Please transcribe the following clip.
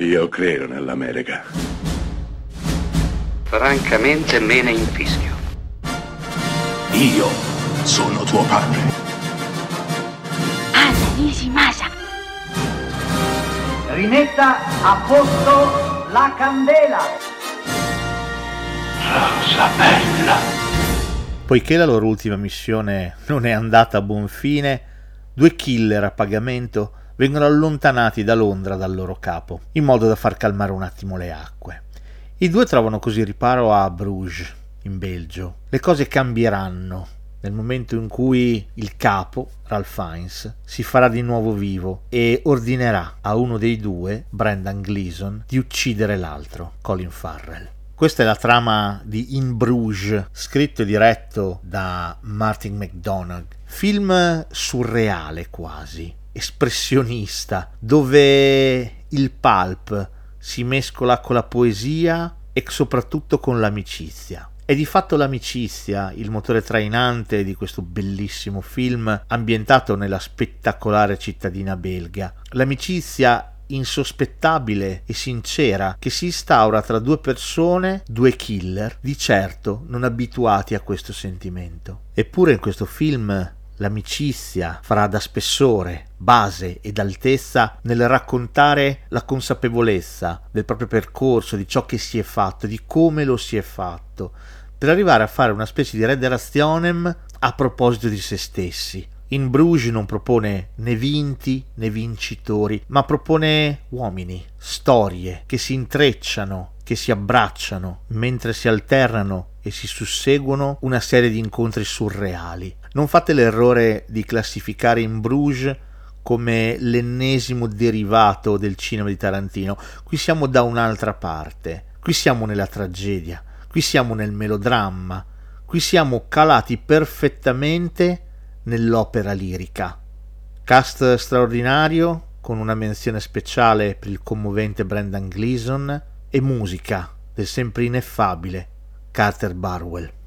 Io credo nell'America. Francamente me ne infischio. Io sono tuo padre. Anna Nishimasa. Rimetta a posto la candela. Rosa bella. Poiché la loro ultima missione non è andata a buon fine, due killer a pagamento vengono allontanati da Londra dal loro capo, in modo da far calmare un attimo le acque. I due trovano così riparo a Bruges, in Belgio. Le cose cambieranno nel momento in cui il capo, Ralph Fiennes, si farà di nuovo vivo e ordinerà a uno dei due, Brendan Gleeson, di uccidere l'altro, Colin Farrell. Questa è la trama di In Bruges, scritto e diretto da Martin McDonagh. Film surreale quasi, espressionista, dove il pulp si mescola con la poesia e soprattutto con l'amicizia. È di fatto l'amicizia il motore trainante di questo bellissimo film ambientato nella spettacolare cittadina belga. L'amicizia insospettabile e sincera che si instaura tra due persone, due killer, di certo non abituati a questo sentimento. Eppure in questo film l'amicizia farà da spessore, base ed altezza nel raccontare la consapevolezza del proprio percorso, di ciò che si è fatto, di come lo si è fatto, per arrivare a fare una specie di rederationem a proposito di se stessi. In Bruges non propone né vinti né vincitori, ma propone uomini, storie che si intrecciano, che si abbracciano, mentre si alternano e si susseguono una serie di incontri surreali. Non fate l'errore di classificare in Bruges come l'ennesimo derivato del cinema di Tarantino. Qui siamo da un'altra parte. Qui siamo nella tragedia, qui siamo nel melodramma, qui siamo calati perfettamente nell'opera lirica. Cast straordinario con una menzione speciale per il commovente Brendan Gleeson e musica del sempre ineffabile Carter Barwell.